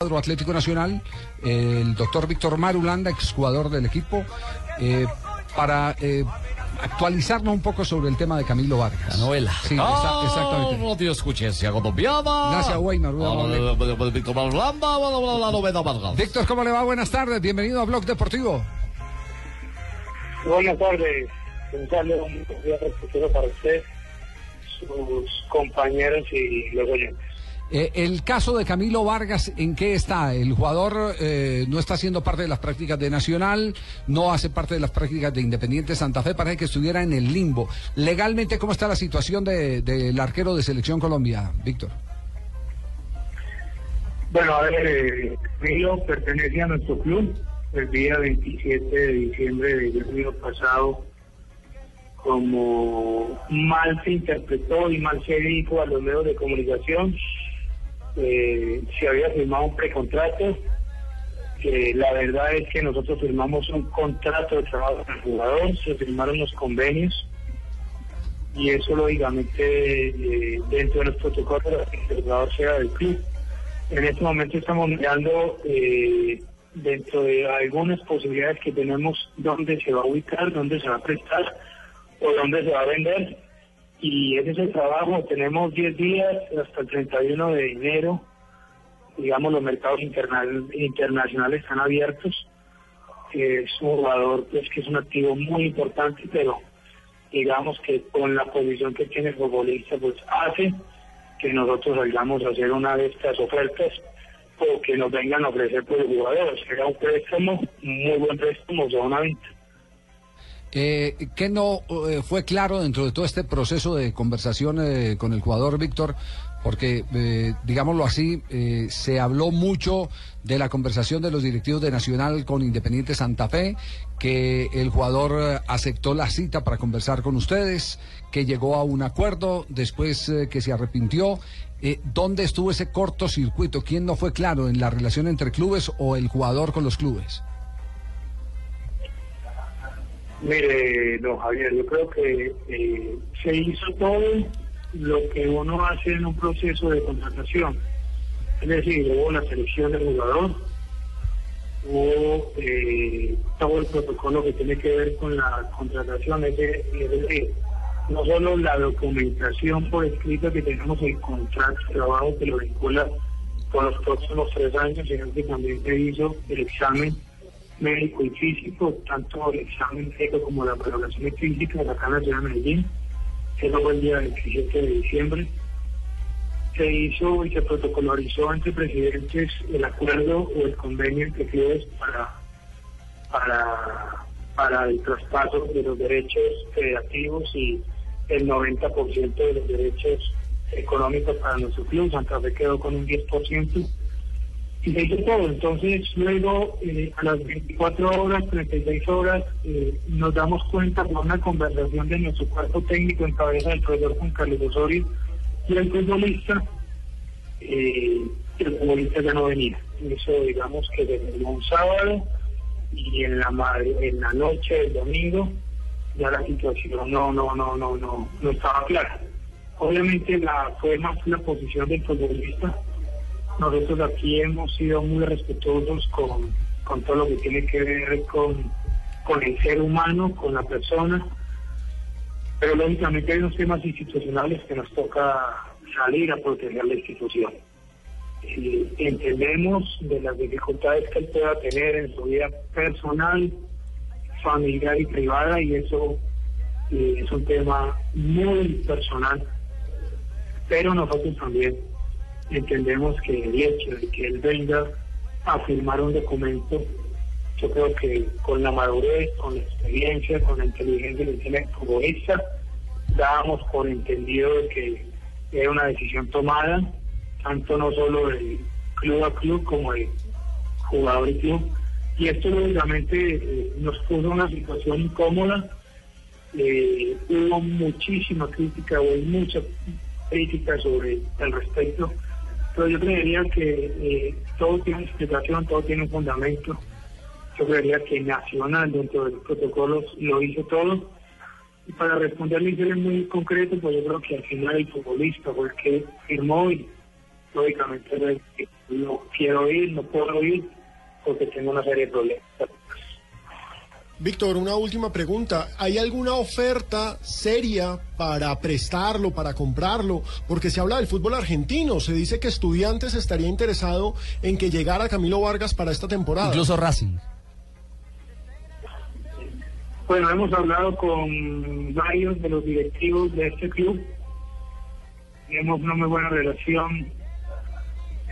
cuadro Atlético Nacional, el doctor Víctor Marulanda, exjugador del equipo, eh, para eh, actualizarnos un poco sobre el tema de Camilo Vargas. La novela. Sí, exa- exactamente. Radio Escuchencia colombiana. Gracias, Weimar. Víctor Marulanda, la novela Vargas. Víctor, ¿cómo le va? Buenas tardes, bienvenido a Blog Deportivo. Buenas tardes. Un saludo muy cordial respetuoso para usted, sus compañeros y los oyentes. Eh, el caso de Camilo Vargas, ¿en qué está? El jugador eh, no está haciendo parte de las prácticas de Nacional, no hace parte de las prácticas de Independiente Santa Fe, parece que estuviera en el limbo. Legalmente, ¿cómo está la situación de- del arquero de Selección Colombia, Víctor? Bueno, a ver, eh, pertenece a nuestro club. El día 27 de diciembre del año pasado, como mal se interpretó y mal se dijo a los medios de comunicación, eh, se había firmado un precontrato. que la verdad es que nosotros firmamos un contrato de trabajo con el jugador, se firmaron los convenios y eso lógicamente eh, dentro de los protocolos que el jugador sea del club. En este momento estamos mirando eh, dentro de algunas posibilidades que tenemos dónde se va a ubicar, dónde se va a prestar o dónde se va a vender. Y ese es el trabajo. Tenemos 10 días hasta el 31 de enero. Digamos, los mercados internacionales están abiertos. Eh, es un jugador pues, que es un activo muy importante, pero digamos que con la posición que tiene el futbolista, pues hace que nosotros salgamos a hacer una de estas ofertas o que nos vengan a ofrecer por el jugador. Será un préstamo, muy buen préstamo, o sea, una venta. Eh, ¿Qué no eh, fue claro dentro de todo este proceso de conversación eh, con el jugador Víctor? Porque, eh, digámoslo así, se habló mucho de la conversación de los directivos de Nacional con Independiente Santa Fe, que el jugador aceptó la cita para conversar con ustedes, que llegó a un acuerdo, después que se arrepintió. ¿Dónde estuvo ese cortocircuito? ¿Quién no fue claro en la relación entre clubes o el jugador con los clubes? Mire, don Javier, yo creo que eh, se hizo todo lo que uno hace en un proceso de contratación. Es decir, hubo la selección del jugador, hubo eh, todo el protocolo que tiene que ver con la contratación, es de- es decir, no solo la documentación por escrito que tenemos el contrato de trabajo que lo vincula con los próximos tres años, sino que también se hizo el examen médico y físico, tanto el examen médico como la valoración física de la ciudad de Medellín. Eso fue el día 27 de diciembre. Se hizo y se protocolarizó entre presidentes el acuerdo o el convenio entre clubes para, para, el traspaso de los derechos federativos y el 90% de los derechos económicos para nuestro club. Santa Fe quedó con un 10% y se hizo todo. Entonces, luego, eh, a las 24 horas, 36 horas, eh, nos damos cuenta por una conversación de nuestro cuerpo técnico en cabeza del profesor Juan Carlos Osorio y el futbolista, eh, el futbolista ya no venía. Eso, digamos, que desde un sábado y en la, ma- en la noche del domingo, ya la situación no, no, no, no, no, no estaba clara. Obviamente la, fue más la posición del futbolista nosotros aquí hemos sido muy respetuosos con, con todo lo que tiene que ver con, con el ser humano, con la persona, pero lógicamente hay unos temas institucionales que nos toca salir a proteger la institución. Eh, entendemos de las dificultades que él pueda tener en su vida personal, familiar y privada, y eso eh, es un tema muy personal, pero nosotros también entendemos que el hecho de que él venga a firmar un documento, yo creo que con la madurez, con la experiencia, con la inteligencia que tiene el futbolista, dábamos por entendido que era una decisión tomada, tanto no solo de club a club como de jugador y club. Y esto lógicamente eh, nos puso una situación incómoda. Eh, hubo muchísima crítica, hubo mucha crítica sobre el respecto pero yo creería que eh, todo tiene explicación, todo tiene un fundamento. Yo creería que Nacional dentro de los protocolos lo hizo todo. Y para responderle en muy concreto, pues yo creo que al final el futbolista fue el que firmó y, lógicamente no quiero ir, no puedo ir, porque tengo una serie de problemas. Víctor, una última pregunta. ¿Hay alguna oferta seria para prestarlo, para comprarlo? Porque se habla del fútbol argentino. Se dice que Estudiantes estaría interesado en que llegara Camilo Vargas para esta temporada. Incluso Racing. Bueno, hemos hablado con varios de los directivos de este club. Tenemos una muy buena relación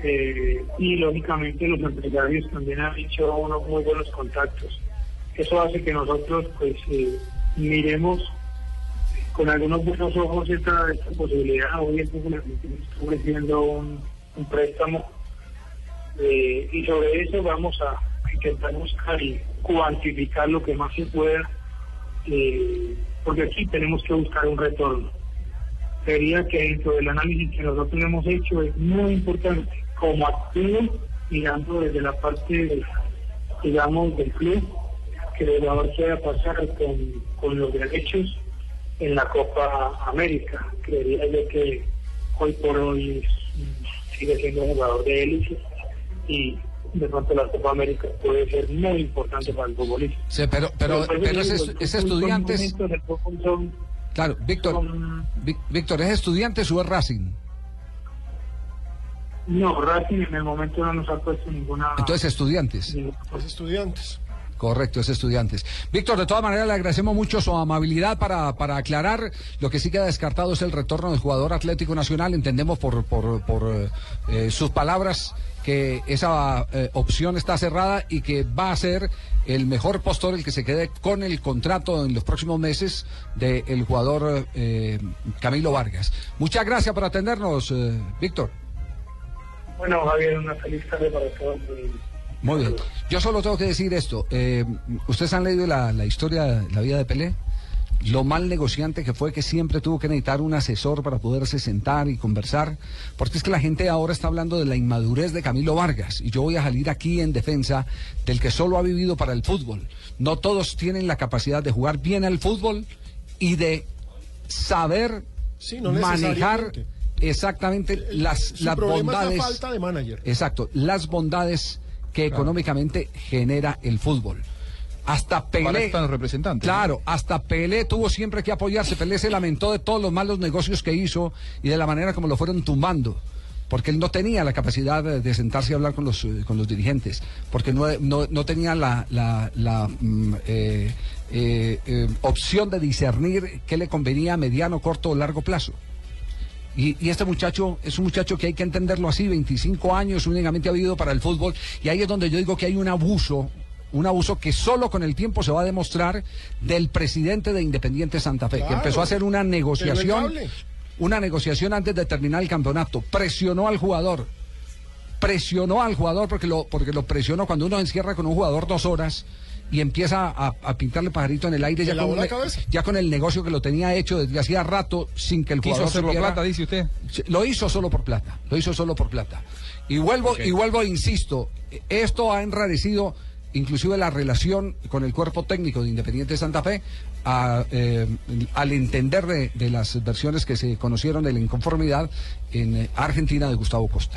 eh, y lógicamente los empresarios también han hecho unos muy buenos contactos. Eso hace que nosotros pues eh, miremos con algunos buenos ojos esta, esta posibilidad. Hoy el Argentino está ofreciendo un, un préstamo eh, y sobre eso vamos a intentar buscar y cuantificar lo que más se pueda, eh, porque aquí tenemos que buscar un retorno. Sería que dentro del análisis que nosotros hemos hecho es muy importante como activo, mirando desde la parte, digamos, del club, que el jugador pueda pasar con, con los derechos en la Copa América. Creería yo que hoy por hoy es- sigue siendo un jugador de élite y de pronto la Copa América puede ser muy importante para el futbolista. Sí, pero, pero, pero los ese fútbol son estudiantes, son- claro, Víctor, son- Víctor, ¿es estudiantes o es Racing? no, Racing en el momento no nos ha puesto ninguna... Entonces, estudiantes. ninguna- Los estudiantes. Correcto, es estudiantes. Víctor, de todas maneras le agradecemos mucho su amabilidad para, para aclarar. Lo que sí queda descartado es el retorno del jugador Atlético Nacional. Entendemos por, por, por eh, sus palabras que esa eh, opción está cerrada y que va a ser el mejor postor el que se quede con el contrato en los próximos meses del jugador eh, Camilo Vargas. Muchas gracias por atendernos, eh, Víctor. Bueno, Javier, una feliz tarde para todos. Muy bien. Yo solo tengo que decir esto. eh, ¿Ustedes han leído la, la historia, la vida de Pelé? Lo mal negociante que fue que siempre tuvo que necesitar un asesor para poderse sentar y conversar. Porque es que la gente ahora está hablando de la inmadurez de Camilo Vargas. Y yo voy a salir aquí en defensa del que solo ha vivido para el fútbol. No todos tienen la capacidad de jugar bien al fútbol y de saber Sí, no manejar exactamente las, Su las problema bondades. es la falta de manager. Exacto, las bondades que económicamente genera el fútbol. Hasta Pelé. están los representantes. Claro, hasta Pelé tuvo siempre que apoyarse. Pelé se lamentó de todos los malos negocios que hizo y de la manera como lo fueron tumbando. Porque él no tenía la capacidad de, sentarse y hablar con los, eh, con los dirigentes. Porque no, no, no tenía la, la, la, mm, eh, eh, eh, opción de discernir qué le convenía a mediano, corto o largo plazo. Y, y este muchacho es un muchacho que hay que entenderlo así, 25 años, únicamente ha vivido para el fútbol. Y ahí es donde yo digo que hay un abuso, un abuso que solo con el tiempo se va a demostrar del presidente de Independiente Santa Fe, que empezó a hacer una negociación, una negociación antes de terminar el campeonato, presionó al jugador, presionó al jugador porque lo, porque lo presionó. Cuando uno encierra con un jugador dos horas y empieza a, a pintarle pajarito en el aire ¿Le ya con, la un- cabeza? ya con el negocio que lo tenía hecho desde hacía rato sin que el Quiso jugador hacerlo supiera- plata, dice usted. Lo hizo solo por plata, lo hizo solo por plata. Y vuelvo, y vuelvo, insisto, esto ha enrarecido inclusive la relación con el cuerpo técnico de Independiente Santa Fe a, eh, al entender de, de las versiones que se conocieron de la inconformidad en eh, Argentina de Gustavo Costa.